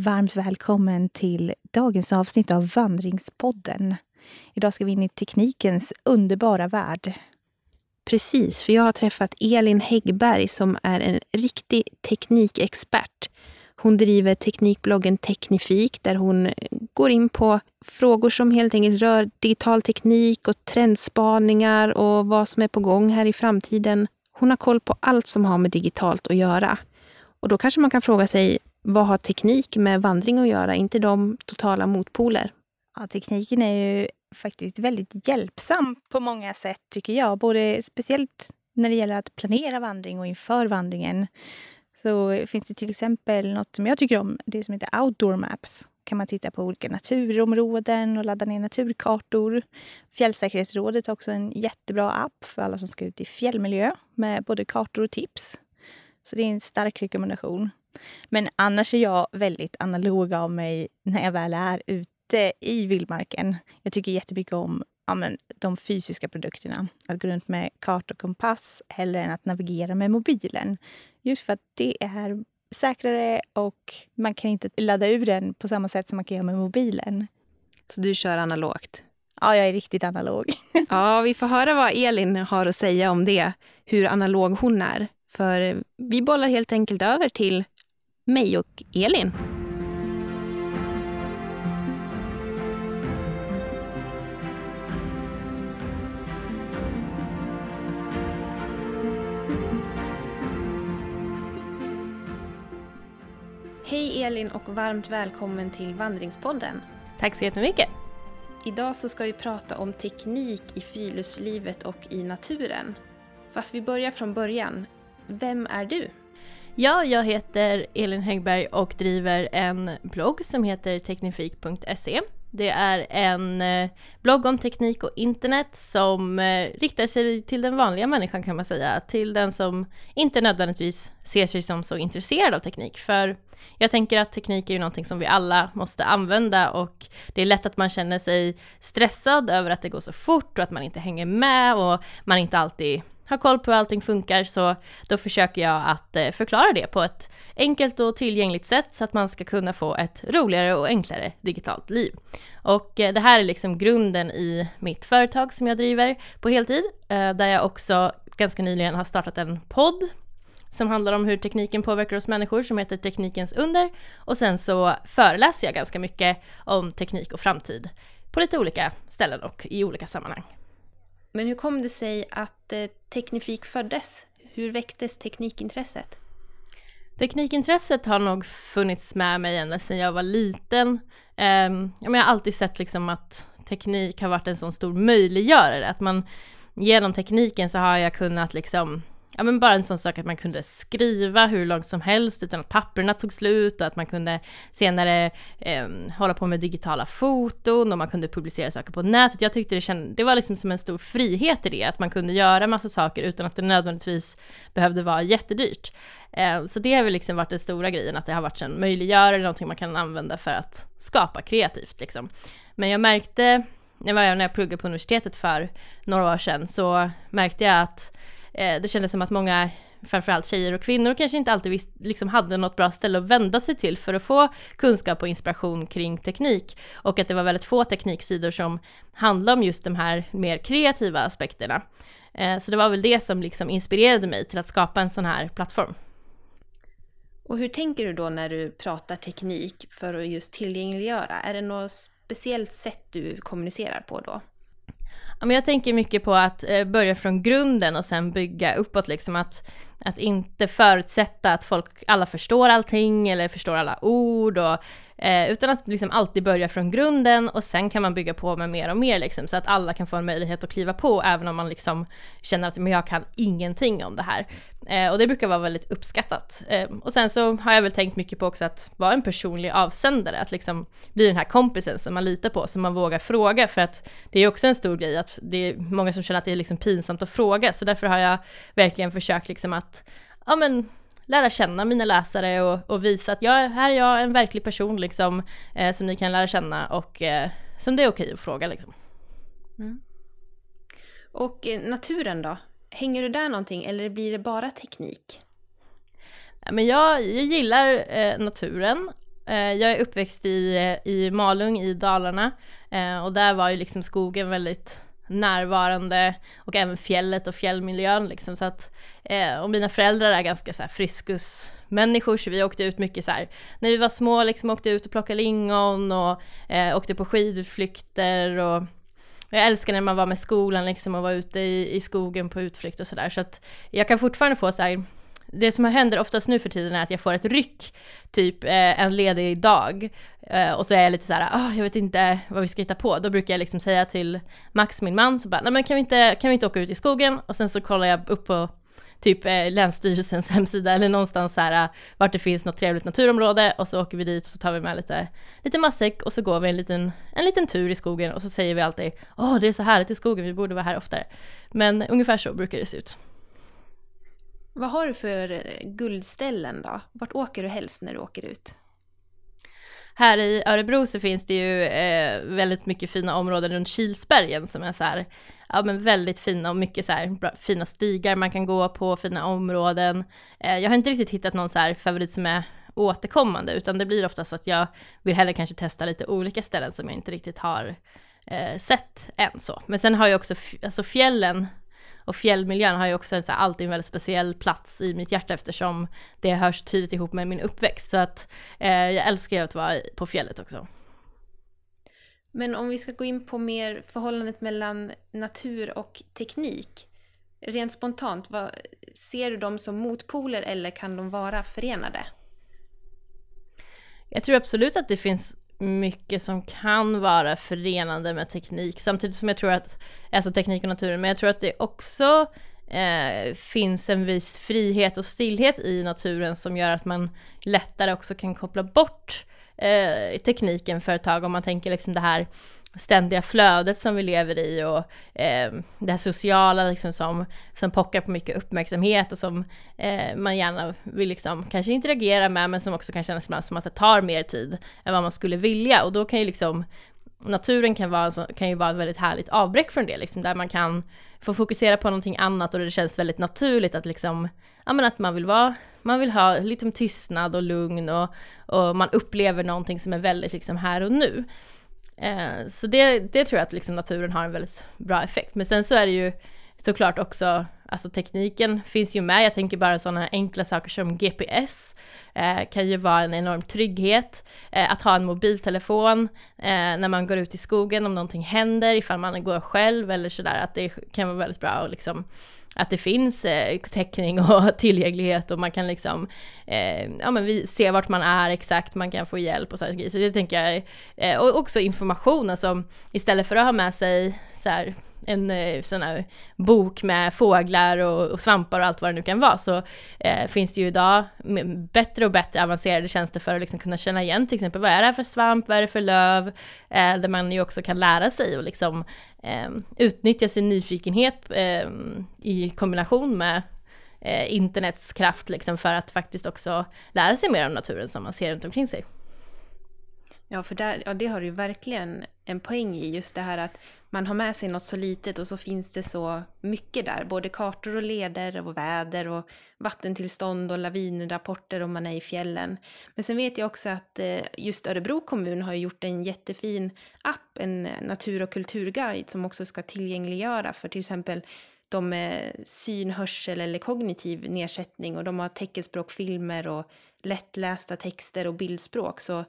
Varmt välkommen till dagens avsnitt av Vandringspodden. Idag ska vi in i teknikens underbara värld. Precis, för jag har träffat Elin Häggberg som är en riktig teknikexpert. Hon driver teknikbloggen Teknifik där hon går in på frågor som helt enkelt rör digital teknik och trendspaningar och vad som är på gång här i framtiden. Hon har koll på allt som har med digitalt att göra. Och då kanske man kan fråga sig, vad har teknik med vandring att göra? inte de totala motpoler? Ja, tekniken är ju faktiskt väldigt hjälpsam på många sätt, tycker jag. Både speciellt när det gäller att planera vandring och inför vandringen. Så finns det till exempel något som jag tycker om, det som heter Outdoor Maps. kan man titta på olika naturområden och ladda ner naturkartor. Fjällsäkerhetsrådet har också en jättebra app för alla som ska ut i fjällmiljö med både kartor och tips. Så det är en stark rekommendation. Men annars är jag väldigt analog av mig när jag väl är ute i vildmarken. Jag tycker jättemycket om ja, men, de fysiska produkterna. Att gå runt med karta och kompass hellre än att navigera med mobilen. Just för att det är säkrare och man kan inte ladda ur den på samma sätt som man kan göra med mobilen. Så du kör analogt? Ja, jag är riktigt analog. ja, vi får höra vad Elin har att säga om det, hur analog hon är. För vi bollar helt enkelt över till mig och Elin. Hej Elin och varmt välkommen till Vandringspodden. Tack så jättemycket. Idag så ska vi prata om teknik i friluftslivet och i naturen. Fast vi börjar från början. Vem är du? Ja, jag heter Elin Häggberg och driver en blogg som heter teknifik.se. Det är en eh, blogg om teknik och internet som eh, riktar sig till den vanliga människan kan man säga. Till den som inte nödvändigtvis ser sig som så intresserad av teknik. För jag tänker att teknik är ju någonting som vi alla måste använda och det är lätt att man känner sig stressad över att det går så fort och att man inte hänger med och man inte alltid har koll på hur allting funkar så då försöker jag att eh, förklara det på ett enkelt och tillgängligt sätt så att man ska kunna få ett roligare och enklare digitalt liv. Och eh, det här är liksom grunden i mitt företag som jag driver på heltid, eh, där jag också ganska nyligen har startat en podd som handlar om hur tekniken påverkar oss människor som heter Teknikens under. Och sen så föreläser jag ganska mycket om teknik och framtid på lite olika ställen och i olika sammanhang. Men hur kom det sig att eh, Teknifik föddes? Hur väcktes teknikintresset? Teknikintresset har nog funnits med mig ända sedan jag var liten. Ehm, jag har alltid sett liksom att teknik har varit en sån stor möjliggörare, att man genom tekniken så har jag kunnat liksom ja men bara en sån sak att man kunde skriva hur långt som helst utan att papperna tog slut och att man kunde senare eh, hålla på med digitala foton och man kunde publicera saker på nätet. Jag tyckte det, känd, det var liksom som en stor frihet i det, att man kunde göra massa saker utan att det nödvändigtvis behövde vara jättedyrt. Eh, så det har väl liksom varit den stora grejen, att det har varit en möjliggörare, någonting man kan använda för att skapa kreativt liksom. Men jag märkte, när jag pluggade på universitetet för några år sedan, så märkte jag att eh, det kändes som att många framförallt tjejer och kvinnor kanske inte alltid visst, liksom hade något bra ställe att vända sig till för att få kunskap och inspiration kring teknik. Och att det var väldigt få tekniksidor som handlade om just de här mer kreativa aspekterna. Eh, så det var väl det som liksom inspirerade mig till att skapa en sån här plattform. Och hur tänker du då när du pratar teknik för att just tillgängliggöra? Är det något speciellt sätt du kommunicerar på då? Ja, men jag tänker mycket på att eh, börja från grunden och sen bygga uppåt liksom att, att inte förutsätta att folk, alla förstår allting eller förstår alla ord och Eh, utan att liksom alltid börja från grunden och sen kan man bygga på med mer och mer liksom, så att alla kan få en möjlighet att kliva på även om man liksom känner att men jag kan ingenting om det här. Eh, och det brukar vara väldigt uppskattat. Eh, och sen så har jag väl tänkt mycket på också att vara en personlig avsändare, att liksom bli den här kompisen som man litar på, som man vågar fråga för att det är också en stor grej att det är många som känner att det är liksom pinsamt att fråga så därför har jag verkligen försökt liksom att ja men lära känna mina läsare och, och visa att jag, här är jag en verklig person liksom, eh, som ni kan lära känna och eh, som det är okej att fråga. Liksom. Mm. Och eh, naturen då? Hänger du där någonting eller blir det bara teknik? men jag, jag gillar eh, naturen Eh, jag är uppväxt i, i Malung i Dalarna eh, och där var ju liksom skogen väldigt närvarande och även fjället och fjällmiljön liksom. Så att eh, och mina föräldrar är ganska så här friskusmänniskor så vi åkte ut mycket så här. När vi var små liksom åkte ut och plockade lingon och eh, åkte på skidutflykter och jag älskar när man var med skolan liksom och var ute i, i skogen på utflykt och sådär. Så att jag kan fortfarande få så här det som händer oftast nu för tiden är att jag får ett ryck, typ eh, en ledig dag. Eh, och så är jag lite så här, oh, jag vet inte vad vi ska hitta på. Då brukar jag liksom säga till Max, min man, så bara, nej men kan vi, inte, kan vi inte åka ut i skogen? Och sen så kollar jag upp på typ eh, Länsstyrelsens hemsida eller någonstans så här eh, vart det finns något trevligt naturområde och så åker vi dit och så tar vi med lite, lite matsäck och så går vi en liten, en liten tur i skogen och så säger vi alltid åh det är så härligt i skogen, vi borde vara här oftare. Men ungefär så brukar det se ut. Vad har du för eh, guldställen då? Vart åker du helst när du åker ut? Här i Örebro så finns det ju eh, väldigt mycket fina områden runt Kilsbergen som är så här, ja men väldigt fina och mycket så här bra, fina stigar man kan gå på, fina områden. Eh, jag har inte riktigt hittat någon så här favorit som är återkommande utan det blir oftast att jag vill hellre kanske testa lite olika ställen som jag inte riktigt har eh, sett än så. Men sen har jag också, alltså fjällen och fjällmiljön har ju också en, så här, alltid en väldigt speciell plats i mitt hjärta eftersom det hörs tydligt ihop med min uppväxt. Så att eh, jag älskar ju att vara på fjället också. Men om vi ska gå in på mer förhållandet mellan natur och teknik. Rent spontant, vad, ser du dem som motpoler eller kan de vara förenade? Jag tror absolut att det finns mycket som kan vara förenande med teknik, samtidigt som jag tror att, alltså teknik och naturen, men jag tror att det också eh, finns en viss frihet och stillhet i naturen som gör att man lättare också kan koppla bort eh, tekniken för ett tag, om man tänker liksom det här ständiga flödet som vi lever i och eh, det här sociala liksom som, som pockar på mycket uppmärksamhet och som eh, man gärna vill liksom kanske interagera med men som också kan kännas ibland som att det tar mer tid än vad man skulle vilja och då kan ju liksom naturen kan, vara, kan ju vara ett väldigt härligt avbräck från det liksom där man kan få fokusera på någonting annat och det känns väldigt naturligt att liksom ja men att man vill vara man vill ha lite tystnad och lugn och, och man upplever någonting som är väldigt liksom här och nu. Eh, så det, det tror jag att liksom naturen har en väldigt bra effekt. Men sen så är det ju såklart också, alltså tekniken finns ju med. Jag tänker bara sådana enkla saker som GPS eh, kan ju vara en enorm trygghet. Eh, att ha en mobiltelefon eh, när man går ut i skogen om någonting händer, ifall man går själv eller sådär, att det kan vara väldigt bra att liksom att det finns eh, täckning och tillgänglighet och man kan liksom, eh, ja men vi ser vart man är exakt, man kan få hjälp och sådär. Så det tänker jag, eh, och också information, alltså istället för att ha med sig så här, en eh, sån här bok med fåglar och, och, svampar och allt vad det nu kan vara så eh, finns det ju idag bättre och bättre avancerade tjänster för att liksom kunna känna igen. Till exempel vad är det här för svamp, vad är det för löv, eh, där man ju också kan lära sig och liksom eh, utnyttja sin nyfikenhet eh, i kombination med eh, internets kraft liksom för att faktiskt också lära sig mer om naturen som man ser runt omkring sig. Ja, för där, ja, det har du verkligen en poäng i, just det här att man har med sig något så litet och så finns det så mycket där, både kartor och leder och väder och vattentillstånd och lavinrapporter om man är i fjällen. Men sen vet jag också att eh, just Örebro kommun har gjort en jättefin app, en eh, natur och kulturguide som också ska tillgängliggöra för till exempel de med syn, hörsel eller kognitiv nedsättning och de har teckenspråkfilmer och lättlästa texter och bildspråk. Så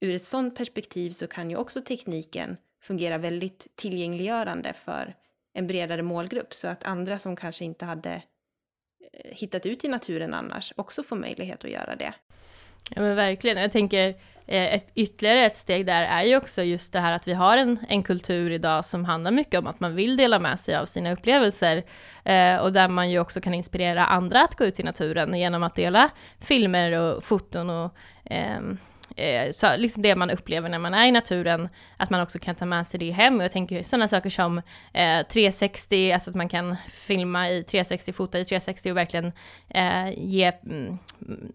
ur ett sådant perspektiv så kan ju också tekniken fungera väldigt tillgängliggörande för en bredare målgrupp så att andra som kanske inte hade eh, hittat ut i naturen annars också får möjlighet att göra det. Ja men verkligen, jag tänker eh, ett, ytterligare ett steg där är ju också just det här att vi har en, en kultur idag som handlar mycket om att man vill dela med sig av sina upplevelser eh, och där man ju också kan inspirera andra att gå ut i naturen genom att dela filmer och foton och eh, eh, så liksom det man upplever när man är i naturen, att man också kan ta med sig det hem. Och jag tänker sådana saker som eh, 360, alltså att man kan filma i 360, fota i 360 och verkligen eh, ge mm,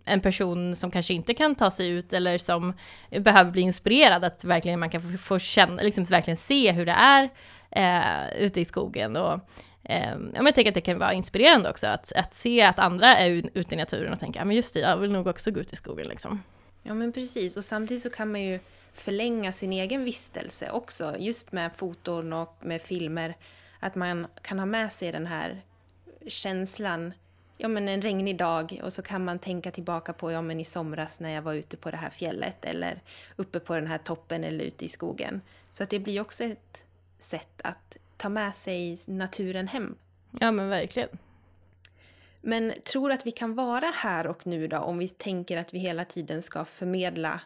en person som kanske inte kan ta sig ut eller som behöver bli inspirerad, att verkligen man kan få, få känna, liksom verkligen se hur det är eh, ute i skogen. Och, eh, jag tänker att det kan vara inspirerande också, att, att se att andra är ute i naturen och tänka, ja men just det, jag vill nog också gå ut i skogen liksom. Ja men precis, och samtidigt så kan man ju förlänga sin egen vistelse också, just med foton och med filmer. Att man kan ha med sig den här känslan, ja men en regnig dag och så kan man tänka tillbaka på, ja men i somras när jag var ute på det här fjället eller uppe på den här toppen eller ute i skogen. Så att det blir också ett sätt att ta med sig naturen hem. Ja men verkligen. Men tror att vi kan vara här och nu då om vi tänker att vi hela tiden ska förmedla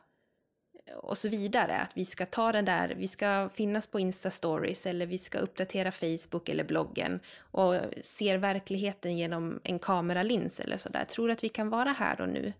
eh, och så vidare. Att vi ska ta den där, vi ska finnas på Insta-stories eller vi ska uppdatera Facebook eller bloggen och ser verkligheten genom en kameralins eller sådär. Tror du att vi kan vara här och nu?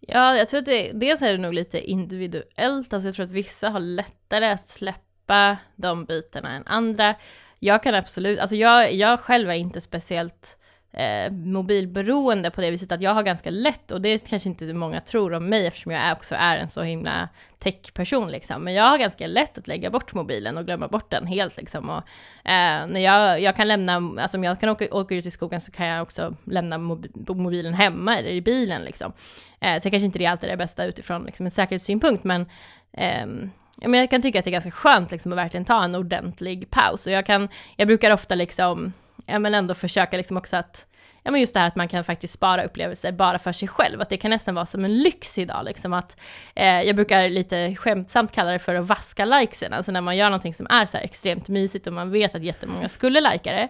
Ja, jag tror att det, dels är det nog lite individuellt, alltså jag tror att vissa har lättare att släppa de bitarna än andra. Jag kan absolut, alltså jag, jag själv är inte speciellt eh, mobilberoende på det viset att jag har ganska lätt, och det kanske inte många tror om mig eftersom jag också är en så himla techperson liksom, men jag har ganska lätt att lägga bort mobilen och glömma bort den helt liksom. Och, eh, när jag, jag kan lämna, alltså om jag kan åka, åka ut i skogen så kan jag också lämna mobilen hemma eller i bilen liksom. Eh, så kanske inte det alltid är det bästa utifrån liksom, en säkerhetssynpunkt, men eh, men jag kan tycka att det är ganska skönt liksom, att verkligen ta en ordentlig paus. Och jag, kan, jag brukar ofta liksom ja men ändå försöka liksom också att ja men just det här att man kan faktiskt spara upplevelser bara för sig själv, att det kan nästan vara som en lyx idag liksom att eh, jag brukar lite skämtsamt kalla det för att vaska likesen, alltså när man gör någonting som är så här extremt mysigt och man vet att jättemånga skulle lajka det,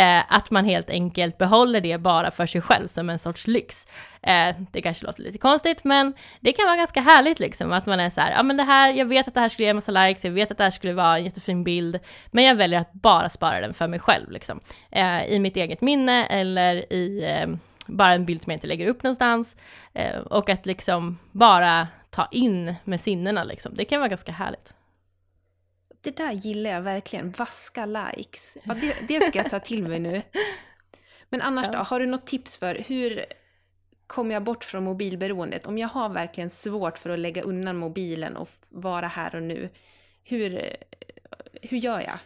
eh, att man helt enkelt behåller det bara för sig själv som en sorts lyx. Eh, det kanske låter lite konstigt, men det kan vara ganska härligt liksom att man är så här, ja men det här, jag vet att det här skulle ge en massa likes, jag vet att det här skulle vara en jättefin bild, men jag väljer att bara spara den för mig själv liksom. Eh, I mitt eget minne eller i eh, bara en bild som jag inte lägger upp någonstans. Eh, och att liksom bara ta in med sinnena liksom. Det kan vara ganska härligt. Det där gillar jag verkligen, vaska likes. Ja, det, det ska jag ta till mig nu. Men annars ja. då, har du något tips för hur kommer jag bort från mobilberoendet? Om jag har verkligen svårt för att lägga undan mobilen och vara här och nu, hur, hur gör jag?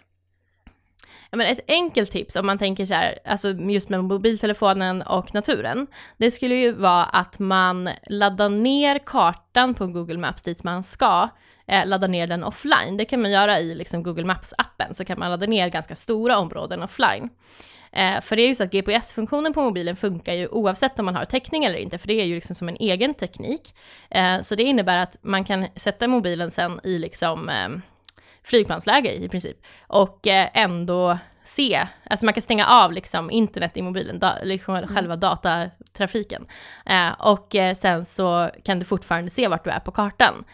Ja, men ett enkelt tips om man tänker så här, alltså just med mobiltelefonen och naturen, det skulle ju vara att man laddar ner kartan på Google Maps dit man ska, eh, ladda ner den offline. Det kan man göra i liksom Google Maps-appen, så kan man ladda ner ganska stora områden offline. Eh, för det är ju så att GPS-funktionen på mobilen funkar ju oavsett om man har täckning eller inte, för det är ju liksom som en egen teknik. Eh, så det innebär att man kan sätta mobilen sen i liksom eh, flygplansläge i princip. Och eh, ändå se, alltså man kan stänga av liksom internet i mobilen, da, liksom mm. själva datatrafiken. Eh, och eh, sen så kan du fortfarande se vart du är på kartan.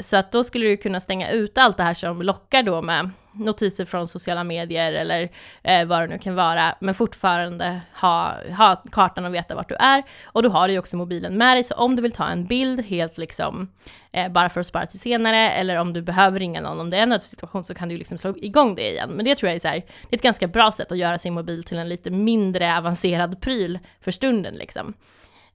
Så att då skulle du kunna stänga ut allt det här som lockar då med notiser från sociala medier eller eh, vad det nu kan vara, men fortfarande ha, ha kartan och veta vart du är. Och då har du ju också mobilen med dig, så om du vill ta en bild helt liksom eh, bara för att spara till senare, eller om du behöver ringa någon, om det är en nödsituation så kan du liksom slå igång det igen. Men det tror jag är så här, det är ett ganska bra sätt att göra sin mobil till en lite mindre avancerad pryl för stunden liksom.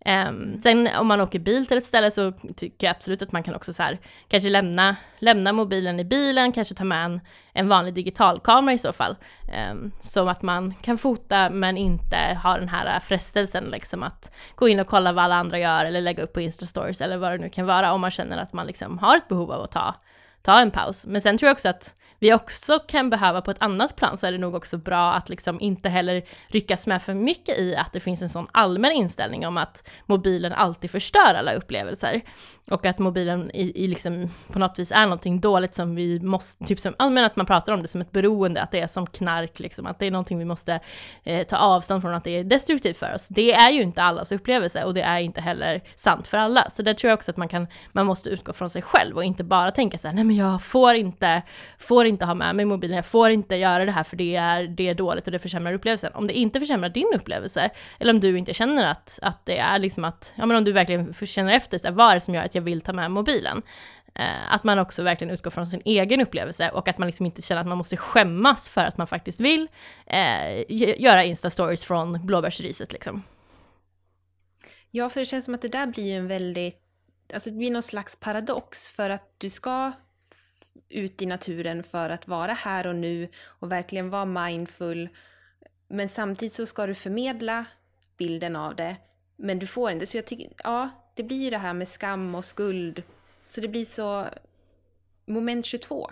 Um, sen om man åker bil till ett ställe så tycker jag absolut att man kan också så här, kanske lämna, lämna mobilen i bilen, kanske ta med en, en vanlig digitalkamera i så fall. Ehm, um, så att man kan fota men inte ha den här frestelsen liksom att gå in och kolla vad alla andra gör eller lägga upp på Insta-stories eller vad det nu kan vara om man känner att man liksom har ett behov av att ta, ta en paus. Men sen tror jag också att vi också kan behöva på ett annat plan så är det nog också bra att liksom inte heller ryckas med för mycket i att det finns en sån allmän inställning om att mobilen alltid förstör alla upplevelser. Och att mobilen i, i liksom på något vis är någonting dåligt som vi måste, typ som, men att man pratar om det som ett beroende, att det är som knark liksom, att det är någonting vi måste eh, ta avstånd från, att det är destruktivt för oss. Det är ju inte allas upplevelse och det är inte heller sant för alla. Så där tror jag också att man kan, man måste utgå från sig själv och inte bara tänka så här, nej men jag får inte, får inte inte ha med mig mobilen, jag får inte göra det här för det är, det är dåligt och det försämrar upplevelsen. Om det inte försämrar din upplevelse, eller om du inte känner att, att det är liksom att, ja men om du verkligen känner efter, så här, vad är det som gör att jag vill ta med mobilen? Eh, att man också verkligen utgår från sin egen upplevelse och att man liksom inte känner att man måste skämmas för att man faktiskt vill eh, göra Insta-stories från blåbärsriset liksom. Ja, för det känns som att det där blir en väldigt, alltså det blir någon slags paradox för att du ska ut i naturen för att vara här och nu och verkligen vara mindful. Men samtidigt så ska du förmedla bilden av det, men du får inte. Så jag tycker, ja, det blir ju det här med skam och skuld. Så det blir så moment 22.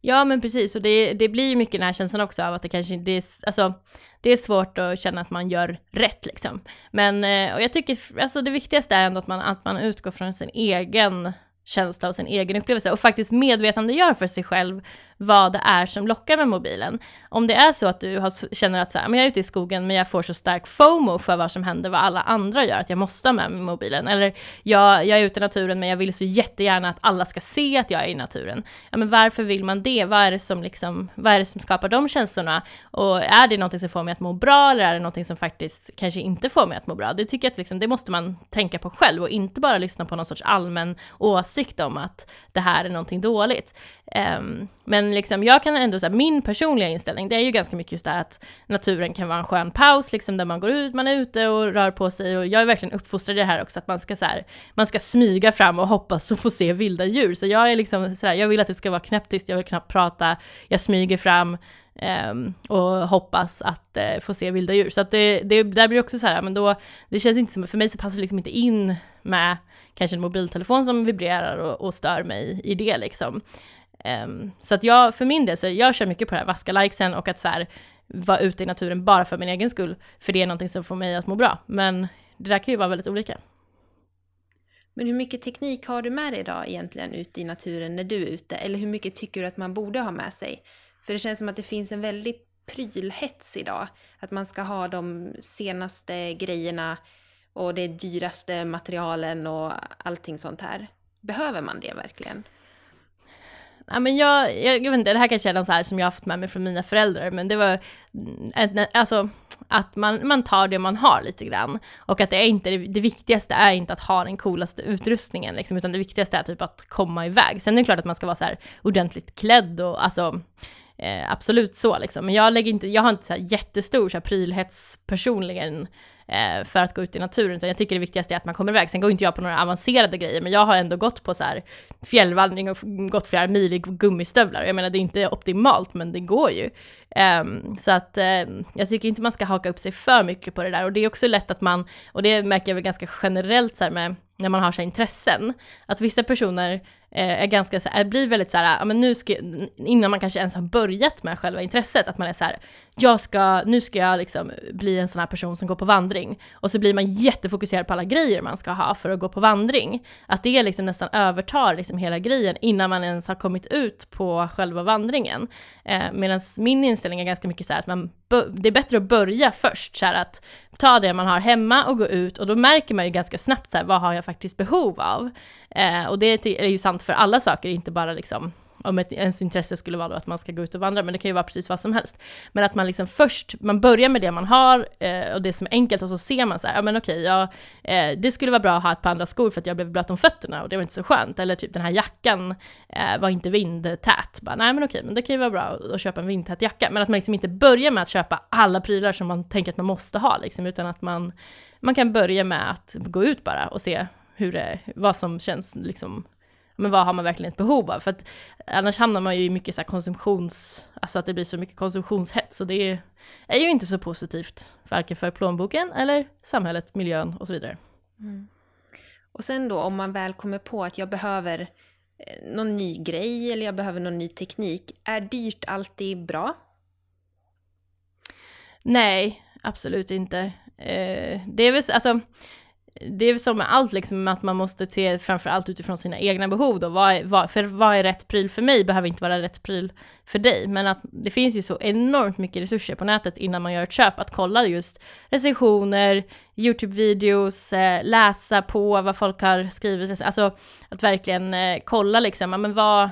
Ja men precis, och det, det blir ju mycket den här känslan också av att det kanske inte är, alltså det är svårt att känna att man gör rätt liksom. Men, eh, och jag tycker, alltså det viktigaste är ändå att man, att man utgår från sin egen känsla och sin egen upplevelse och faktiskt medvetandegör för sig själv vad det är som lockar med mobilen. Om det är så att du har, känner att så här, men jag är ute i skogen men jag får så stark FOMO för vad som händer, vad alla andra gör, att jag måste ha med mig mobilen. Eller jag, jag är ute i naturen men jag vill så jättegärna att alla ska se att jag är i naturen. Ja, men varför vill man det? Vad är det som, liksom, vad är det som skapar de känslorna? Och är det någonting som får mig att må bra eller är det någonting som faktiskt kanske inte får mig att må bra? Det tycker jag att liksom, det måste man tänka på själv och inte bara lyssna på någon sorts allmän åsikt om att det här är någonting dåligt. Um, men liksom, jag kan ändå säga, min personliga inställning, det är ju ganska mycket just det här att naturen kan vara en skön paus, liksom där man går ut, man är ute och rör på sig och jag är verkligen uppfostrad i det här också, att man ska så här, man ska smyga fram och hoppas att få se vilda djur. Så jag är liksom så här, jag vill att det ska vara knäpptyst, jag vill knappt prata, jag smyger fram, Um, och hoppas att uh, få se vilda djur. Så att det, det där blir också så här, men då, det känns inte som, för mig så passar det liksom inte in med kanske en mobiltelefon som vibrerar och, och stör mig i det liksom. Um, så att jag, för min del, så jag kör mycket på det här vaska likesen och att så här, vara ute i naturen bara för min egen skull, för det är någonting som får mig att må bra. Men det där kan ju vara väldigt olika. Men hur mycket teknik har du med dig idag egentligen ute i naturen när du är ute? Eller hur mycket tycker du att man borde ha med sig? För det känns som att det finns en väldig prylhets idag. Att man ska ha de senaste grejerna och det dyraste materialen och allting sånt här. Behöver man det verkligen? Ja, men jag, jag, jag, vet inte, det här kanske är något så här som jag har haft med mig från mina föräldrar, men det var mm, alltså att man, man tar det man har lite grann. Och att det är inte, det, viktigaste är inte att ha den coolaste utrustningen liksom, utan det viktigaste är typ att komma iväg. Sen är det klart att man ska vara så här ordentligt klädd och alltså eh, absolut så liksom. Men jag lägger inte, jag har inte så här jättestor så här prylhets personligen eh, Eh, för att gå ut i naturen, utan jag tycker det viktigaste är att man kommer iväg. Sen går inte jag på några avancerade grejer, men jag har ändå gått på så här fjällvandring och gått flera mil i gummistövlar. Jag menar, det är inte optimalt, men det går ju. Um, så att uh, jag tycker inte man ska haka upp sig för mycket på det där. Och det är också lätt att man, och det märker jag väl ganska generellt så här med när man har så intressen, att vissa personer Eh, är ganska så här, blir väldigt så här, ja men nu ska, innan man kanske ens har börjat med själva intresset, att man är så här, jag ska, nu ska jag liksom bli en sån här person som går på vandring. Och så blir man jättefokuserad på alla grejer man ska ha för att gå på vandring. Att det liksom nästan övertar liksom hela grejen innan man ens har kommit ut på själva vandringen. Eh, Medan min inställning är ganska mycket så här att man, det är bättre att börja först, så här att ta det man har hemma och gå ut och då märker man ju ganska snabbt så här, vad har jag faktiskt behov av? Eh, och det är ju sant för alla saker, inte bara liksom om ett, ens intresse skulle vara då att man ska gå ut och vandra, men det kan ju vara precis vad som helst. Men att man liksom först, man börjar med det man har eh, och det som är enkelt och så ser man så här, ja men okej, ja, eh, det skulle vara bra att ha ett par andra skor för att jag blev blöt om fötterna och det var inte så skönt. Eller typ den här jackan eh, var inte vindtät. Bara, nej men okej, men det kan ju vara bra att, att köpa en vindtät jacka. Men att man liksom inte börjar med att köpa alla prylar som man tänker att man måste ha, liksom, utan att man, man kan börja med att gå ut bara och se hur det, vad som känns liksom men vad har man verkligen ett behov av? För att annars hamnar man ju i mycket så konsumtions, alltså att det blir så mycket konsumtionshets och det är, ju inte så positivt, varken för plånboken eller samhället, miljön och så vidare. Mm. Och sen då om man väl kommer på att jag behöver eh, någon ny grej eller jag behöver någon ny teknik, är dyrt alltid bra? Nej, absolut inte. Eh, det är väl, alltså det är som med allt liksom, att man måste se framförallt utifrån sina egna behov då. Vad är, vad, för vad är rätt pryl för mig behöver inte vara rätt pryl för dig. Men att det finns ju så enormt mycket resurser på nätet innan man gör ett köp. Att kolla just recensioner, YouTube-videos, eh, läsa på vad folk har skrivit. Alltså att verkligen eh, kolla liksom, men vad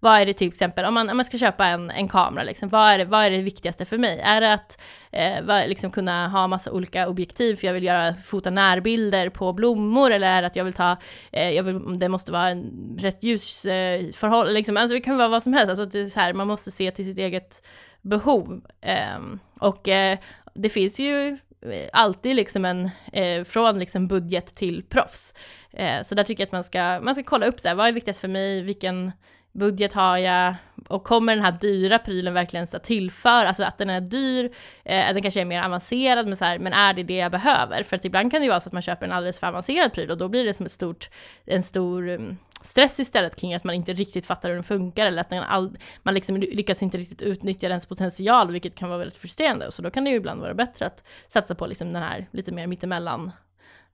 vad är det till exempel, om man, om man ska köpa en, en kamera, liksom, vad, är det, vad är det viktigaste för mig? Är det att eh, vad, liksom kunna ha massa olika objektiv för jag vill göra, fota närbilder på blommor eller är det att jag vill ta, eh, jag vill, det måste vara en rätt ljusförhållande, eh, liksom, alltså det kan vara vad som helst, alltså det är så här, man måste se till sitt eget behov. Ehm, och eh, det finns ju eh, alltid liksom en, eh, från liksom budget till proffs. Eh, så där tycker jag att man ska, man ska kolla upp så här, vad är viktigast för mig, vilken, budget har jag och kommer den här dyra prylen verkligen så tillföra, alltså att den är dyr, eh, den kanske är mer avancerad, men, så här, men är det det jag behöver? För att ibland kan det ju vara så att man köper en alldeles för avancerad pryl och då blir det som ett stort, en stor um, stress istället kring att man inte riktigt fattar hur den funkar eller att all, man liksom lyckas inte riktigt utnyttja dens potential, vilket kan vara väldigt frustrerande. Så då kan det ju ibland vara bättre att satsa på liksom den här lite mer mittemellan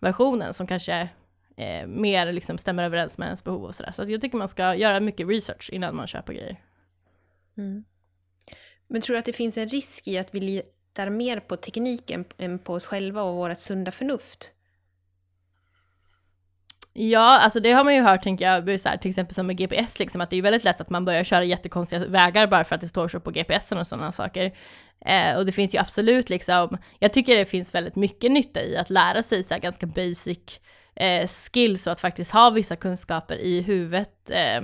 versionen som kanske eh, mer liksom stämmer överens med ens behov och sådär. Så att jag tycker man ska göra mycket research innan man köper grejer. Mm. Men tror du att det finns en risk i att vi litar mer på tekniken än på oss själva och vårt sunda förnuft? Ja, alltså det har man ju hört tänker jag, så här, till exempel som med GPS, liksom, att det är väldigt lätt att man börjar köra jättekonstiga vägar bara för att det står så på GPSen och sådana saker. Eh, och det finns ju absolut liksom, jag tycker det finns väldigt mycket nytta i att lära sig så här, ganska basic eh, skills och att faktiskt ha vissa kunskaper i huvudet, eh,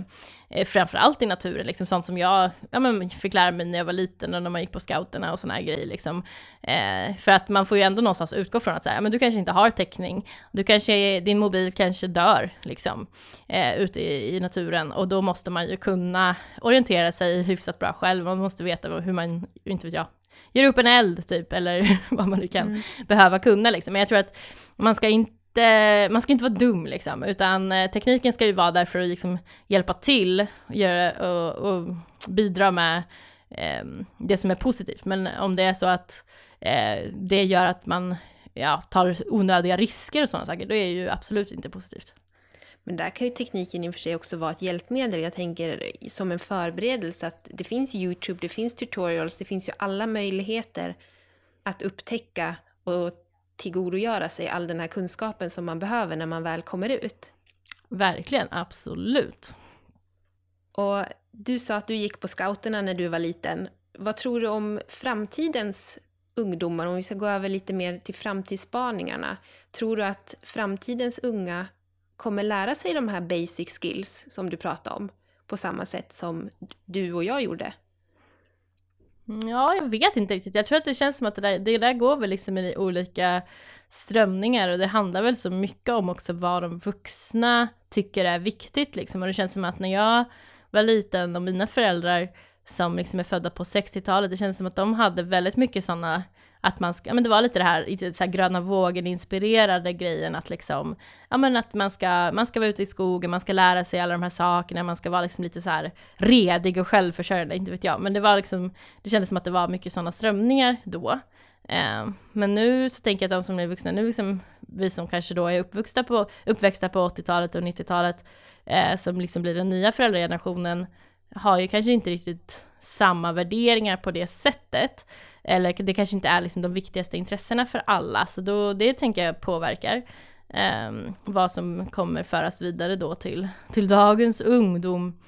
eh, framförallt i naturen, liksom sånt som jag ja, men fick lära mig när jag var liten och när man gick på scouterna och såna här grejer. Liksom. Eh, för att man får ju ändå någonstans utgå från att så här, men du kanske inte har täckning, du kanske, din mobil kanske dör liksom, eh, ute i, i, naturen och då måste man ju kunna orientera sig hyfsat bra själv, man måste veta hur man, inte vet jag, gör upp en eld typ, eller vad man nu kan mm. behöva kunna liksom. Men jag tror att man ska inte, man ska inte vara dum liksom, utan eh, tekniken ska ju vara där för att liksom hjälpa till och, göra, och, och bidra med eh, det som är positivt. Men om det är så att eh, det gör att man ja, tar onödiga risker och sådana saker, då är det ju absolut inte positivt. Men där kan ju tekniken i och för sig också vara ett hjälpmedel. Jag tänker som en förberedelse att det finns YouTube, det finns tutorials, det finns ju alla möjligheter att upptäcka och tillgodogöra sig all den här kunskapen som man behöver när man väl kommer ut. Verkligen, absolut. Och du sa att du gick på scouterna när du var liten. Vad tror du om framtidens ungdomar, om vi ska gå över lite mer till framtidsspaningarna? Tror du att framtidens unga kommer lära sig de här basic skills som du pratade om på samma sätt som du och jag gjorde? Mm, ja, jag vet inte riktigt. Jag tror att det känns som att det där, det där går väl liksom i olika strömningar och det handlar väl så mycket om också vad de vuxna tycker är viktigt liksom. Och det känns som att när jag var liten och mina föräldrar som liksom är födda på 60-talet, det känns som att de hade väldigt mycket sådana att man ska, men det var lite det här, lite så här gröna vågen inspirerade grejen att liksom, ja men att man ska, man ska vara ute i skogen, man ska lära sig alla de här sakerna, man ska vara liksom lite så här redig och självförsörjande, inte vet jag, men det var liksom, det kändes som att det var mycket sådana strömningar då. Eh, men nu så tänker jag att de som är vuxna, nu liksom vi som kanske då är uppvuxna på, uppväxta på 80-talet och 90-talet, eh, som liksom blir den nya föräldragenerationen, har ju kanske inte riktigt samma värderingar på det sättet. Eller det kanske inte är liksom de viktigaste intressena för alla, så då, det tänker jag påverkar eh, vad som kommer föras vidare då till, till dagens ungdom.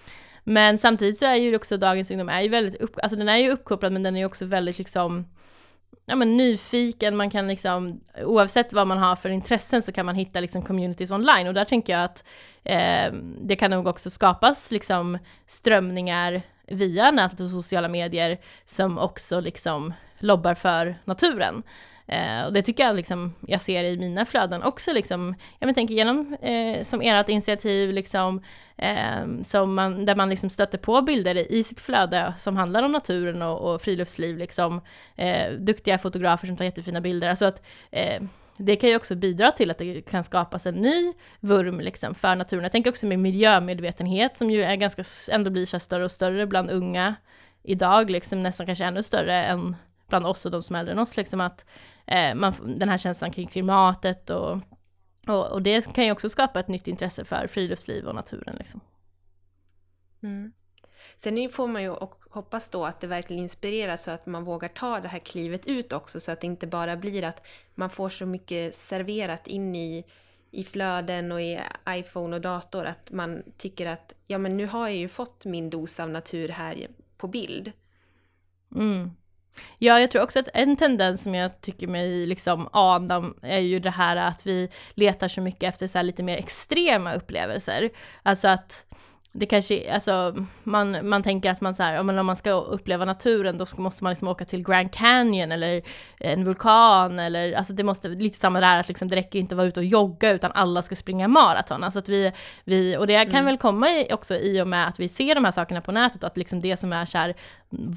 Men samtidigt så är ju också dagens ungdom är ju väldigt upp, alltså den är ju uppkopplad men den är ju också väldigt liksom ja, men nyfiken, man kan liksom, oavsett vad man har för intressen så kan man hitta liksom communities online. Och där tänker jag att eh, det kan nog också skapas liksom strömningar via nätet och sociala medier som också liksom lobbar för naturen. Eh, och det tycker jag liksom, jag ser i mina flöden också liksom, jag men, tänker genom eh, som ert initiativ liksom, eh, som man, där man liksom stöter på bilder i sitt flöde som handlar om naturen och, och friluftsliv liksom, eh, duktiga fotografer som tar jättefina bilder, alltså att eh, det kan ju också bidra till att det kan skapas en ny vurm liksom för naturen. Jag tänker också med miljömedvetenhet som ju är ganska, ändå blir så större och större bland unga idag, liksom nästan kanske ännu större än bland oss och de som är äldre än oss, liksom att eh, man, den här känslan kring klimatet och, och, och, det kan ju också skapa ett nytt intresse för friluftsliv och naturen. Liksom. Mm. Sen får man ju hoppas då att det verkligen inspirerar så att man vågar ta det här klivet ut också så att det inte bara blir att man får så mycket serverat in i, i flöden och i iPhone och dator att man tycker att ja men nu har jag ju fått min dos av natur här på bild. Mm. Ja, jag tror också att en tendens som jag tycker mig liksom ana är ju det här att vi letar så mycket efter så lite mer extrema upplevelser. Alltså att det kanske, alltså man, man tänker att man så här, om man ska uppleva naturen då ska, måste man liksom åka till Grand Canyon eller en vulkan eller, alltså det måste, lite samma där att liksom det räcker inte att vara ute och jogga utan alla ska springa maraton. Alltså att vi, vi och det kan mm. väl komma i, också i och med att vi ser de här sakerna på nätet och att liksom det som är så här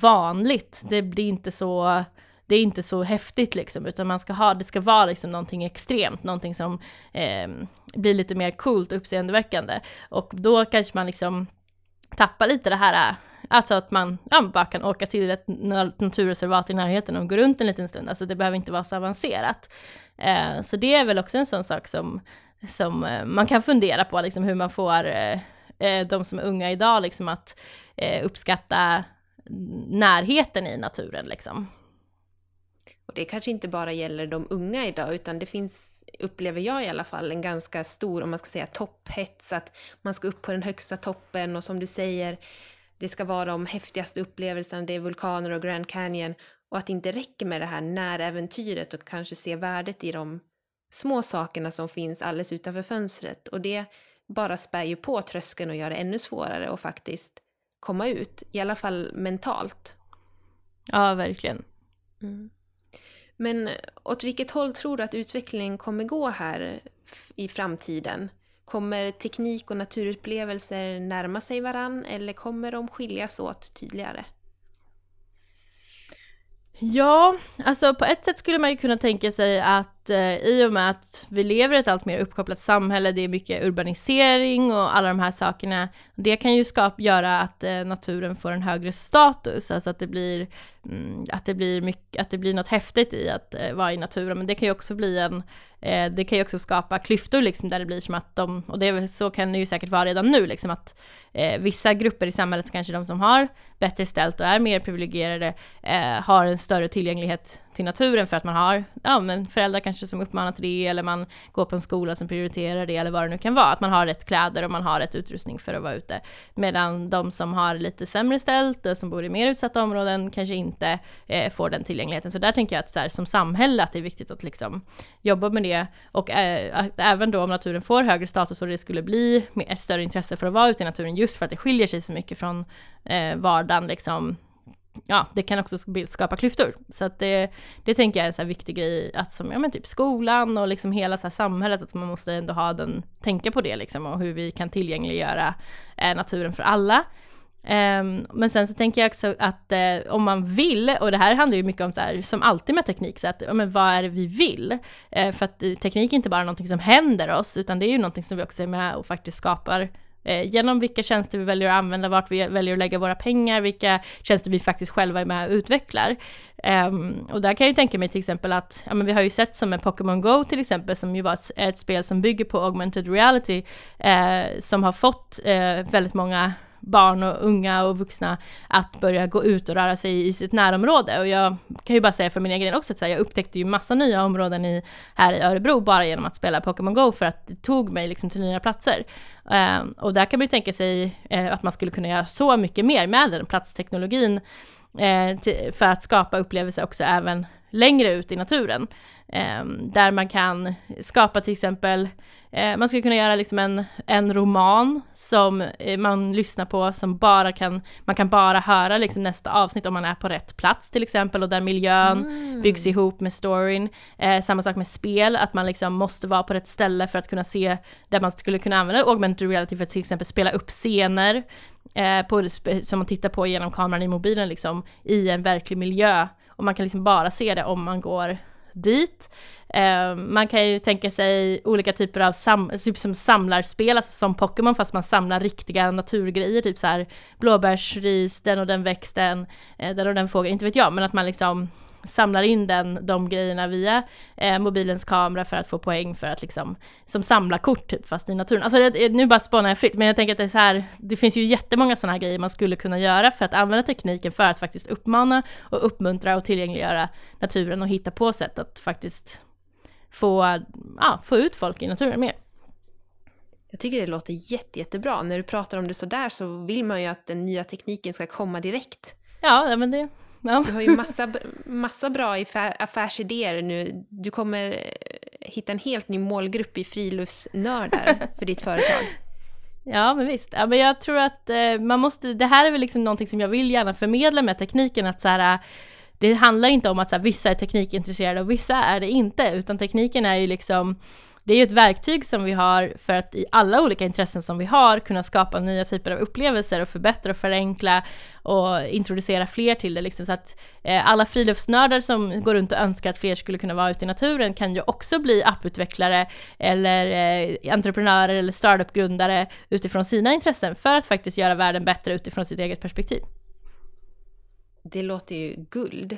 vanligt, det blir inte så det är inte så häftigt liksom, utan man ska ha, det ska vara liksom någonting extremt, någonting som eh, blir lite mer coolt och uppseendeväckande. Och då kanske man liksom tappar lite det här äh, Alltså att man ja, bara kan åka till ett naturreservat i närheten och gå runt en liten stund. Alltså det behöver inte vara så avancerat. Eh, så det är väl också en sån sak som, som eh, man kan fundera på, liksom hur man får eh, eh de som är unga idag liksom att eh, uppskatta närheten i naturen liksom. Det kanske inte bara gäller de unga idag, utan det finns, upplever jag i alla fall, en ganska stor, om man ska säga topphets, att man ska upp på den högsta toppen och som du säger, det ska vara de häftigaste upplevelserna, det är vulkaner och Grand Canyon och att det inte räcker med det här näräventyret och kanske se värdet i de små sakerna som finns alldeles utanför fönstret och det bara spär ju på tröskeln och gör det ännu svårare att faktiskt komma ut, i alla fall mentalt. Ja, verkligen. Mm. Men åt vilket håll tror du att utvecklingen kommer gå här i framtiden? Kommer teknik och naturupplevelser närma sig varann eller kommer de skiljas åt tydligare? Ja, alltså på ett sätt skulle man ju kunna tänka sig att eh, i och med att vi lever i ett allt mer uppkopplat samhälle, det är mycket urbanisering och alla de här sakerna, det kan ju skapa, göra att eh, naturen får en högre status, alltså att det blir, mm, att det blir, mycket, att det blir något häftigt i att eh, vara i naturen, men det kan ju också bli en, eh, det kan ju också skapa klyftor liksom där det blir som att de, och det, så kan det ju säkert vara redan nu liksom att eh, vissa grupper i samhället, kanske de som har bättre ställt och är mer privilegierade, eh, har en större tillgänglighet till naturen för att man har ja, men föräldrar kanske som uppmanar till det eller man går på en skola som prioriterar det eller vad det nu kan vara. Att man har rätt kläder och man har rätt utrustning för att vara ute. Medan de som har lite sämre ställt och som bor i mer utsatta områden kanske inte eh, får den tillgängligheten. Så där tänker jag att så här, som samhälle att det är viktigt att liksom jobba med det och eh, även då om naturen får högre status och det skulle bli ett större intresse för att vara ute i naturen just för att det skiljer sig så mycket från eh, vardagen liksom ja, det kan också skapa klyftor. Så att det, det tänker jag är en så viktig grej, att som, ja men typ skolan och liksom hela så samhället, att man måste ändå ha den, tänka på det liksom och hur vi kan tillgängliggöra eh, naturen för alla. Um, men sen så tänker jag också att uh, om man vill, och det här handlar ju mycket om så här, som alltid med teknik, så att uh, men vad är det vi vill? Uh, för att uh, teknik är inte bara någonting som händer oss, utan det är ju någonting som vi också är med och faktiskt skapar Eh, genom vilka tjänster vi väljer att använda, vart vi väljer att lägga våra pengar, vilka tjänster vi faktiskt själva är med och utvecklar. Um, och där kan jag ju tänka mig till exempel att, ja men vi har ju sett som med Pokémon Go till exempel, som ju var ett, ett spel som bygger på augmented reality, eh, som har fått eh, väldigt många barn och unga och vuxna att börja gå ut och röra sig i sitt närområde. Och jag kan ju bara säga för min egen del också att jag upptäckte ju massa nya områden i, här i Örebro bara genom att spela Pokémon Go för att det tog mig liksom till nya platser. Ehm, och där kan man ju tänka sig eh, att man skulle kunna göra så mycket mer med den platsteknologin eh, för att skapa upplevelser också även längre ut i naturen. Ehm, där man kan skapa till exempel Eh, man skulle kunna göra liksom en, en roman som eh, man lyssnar på som bara kan, man kan bara höra liksom nästa avsnitt om man är på rätt plats till exempel och där miljön mm. byggs ihop med storyn. Eh, samma sak med spel, att man liksom måste vara på rätt ställe för att kunna se där man skulle kunna använda augmented reality för att till exempel spela upp scener eh, på, som man tittar på genom kameran i mobilen liksom i en verklig miljö och man kan liksom bara se det om man går dit. Eh, man kan ju tänka sig olika typer av sam typ som samlarspel, alltså som Pokémon fast man samlar riktiga naturgrejer, typ så här blåbärsris, den och den växten, eh, den och den fågeln, inte vet jag, men att man liksom samlar in den, de grejerna via eh, mobilens kamera för att få poäng för att liksom, som samlarkort typ fast i naturen. Alltså det, nu bara spånar jag fritt, men jag tänker att det är så här, det finns ju jättemånga sådana här grejer man skulle kunna göra för att använda tekniken för att faktiskt uppmana och uppmuntra och tillgängliggöra naturen och hitta på sätt att faktiskt få, ja, få ut folk i naturen mer. Jag tycker det låter jätte, jättebra. När du pratar om det sådär så vill man ju att den nya tekniken ska komma direkt. Ja, men det, Ja. Du har ju massa, massa bra affärsidéer nu. Du kommer hitta en helt ny målgrupp i friluftsnördar för ditt företag. Ja men visst, ja, men jag tror att eh, man måste, det här är väl liksom någonting som jag vill gärna förmedla med tekniken att så här, det handlar inte om att så här, vissa är teknikintresserade och vissa är det inte, utan tekniken är ju liksom det är ju ett verktyg som vi har för att i alla olika intressen som vi har kunna skapa nya typer av upplevelser och förbättra och förenkla och introducera fler till det. Liksom. Så att eh, alla friluftsnördar som går runt och önskar att fler skulle kunna vara ute i naturen kan ju också bli apputvecklare eller eh, entreprenörer eller startup-grundare utifrån sina intressen för att faktiskt göra världen bättre utifrån sitt eget perspektiv. Det låter ju guld.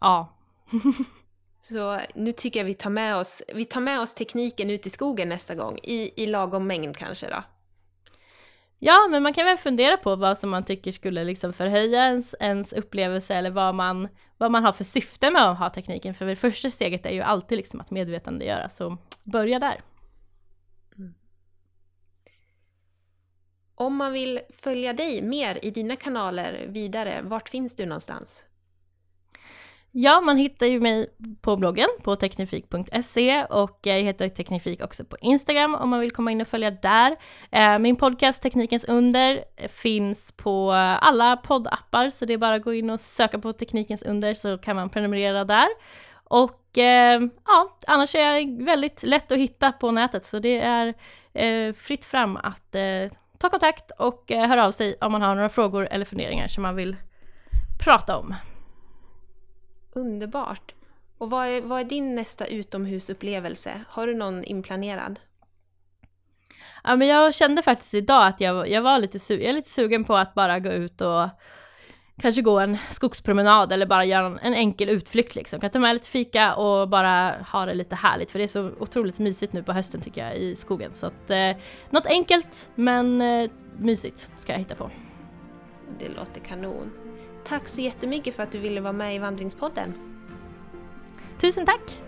Ja. Så nu tycker jag vi tar med oss, vi tar med oss tekniken ut i skogen nästa gång, i, i lagom mängd kanske då. Ja, men man kan väl fundera på vad som man tycker skulle liksom förhöja ens, ens upplevelse eller vad man, vad man har för syfte med att ha tekniken. För det första steget är ju alltid liksom att medvetandegöra, så börja där. Mm. Om man vill följa dig mer i dina kanaler vidare, vart finns du någonstans? Ja, man hittar ju mig på bloggen på teknifik.se och jag heter Teknifik också på Instagram om man vill komma in och följa där. Eh, min podcast Teknikens under finns på alla poddappar så det är bara att gå in och söka på Teknikens under så kan man prenumerera där. Och eh, ja, annars är jag väldigt lätt att hitta på nätet så det är eh, fritt fram att ta kontakt och höra av sig om man har några frågor eller funderingar som man vill prata om. Underbart! Och vad är, vad är din nästa utomhusupplevelse? Har du någon inplanerad? Ja men jag kände faktiskt idag att jag, jag var lite, su jag är lite sugen på att bara gå ut och kanske gå en skogspromenad eller bara göra en, en enkel utflykt liksom. Kan ta med lite fika och bara ha det lite härligt för det är så otroligt mysigt nu på hösten tycker jag i skogen. Så att eh, något enkelt men eh, mysigt ska jag hitta på. Det låter kanon. Tack så jättemycket för att du ville vara med i Vandringspodden. Tusen tack!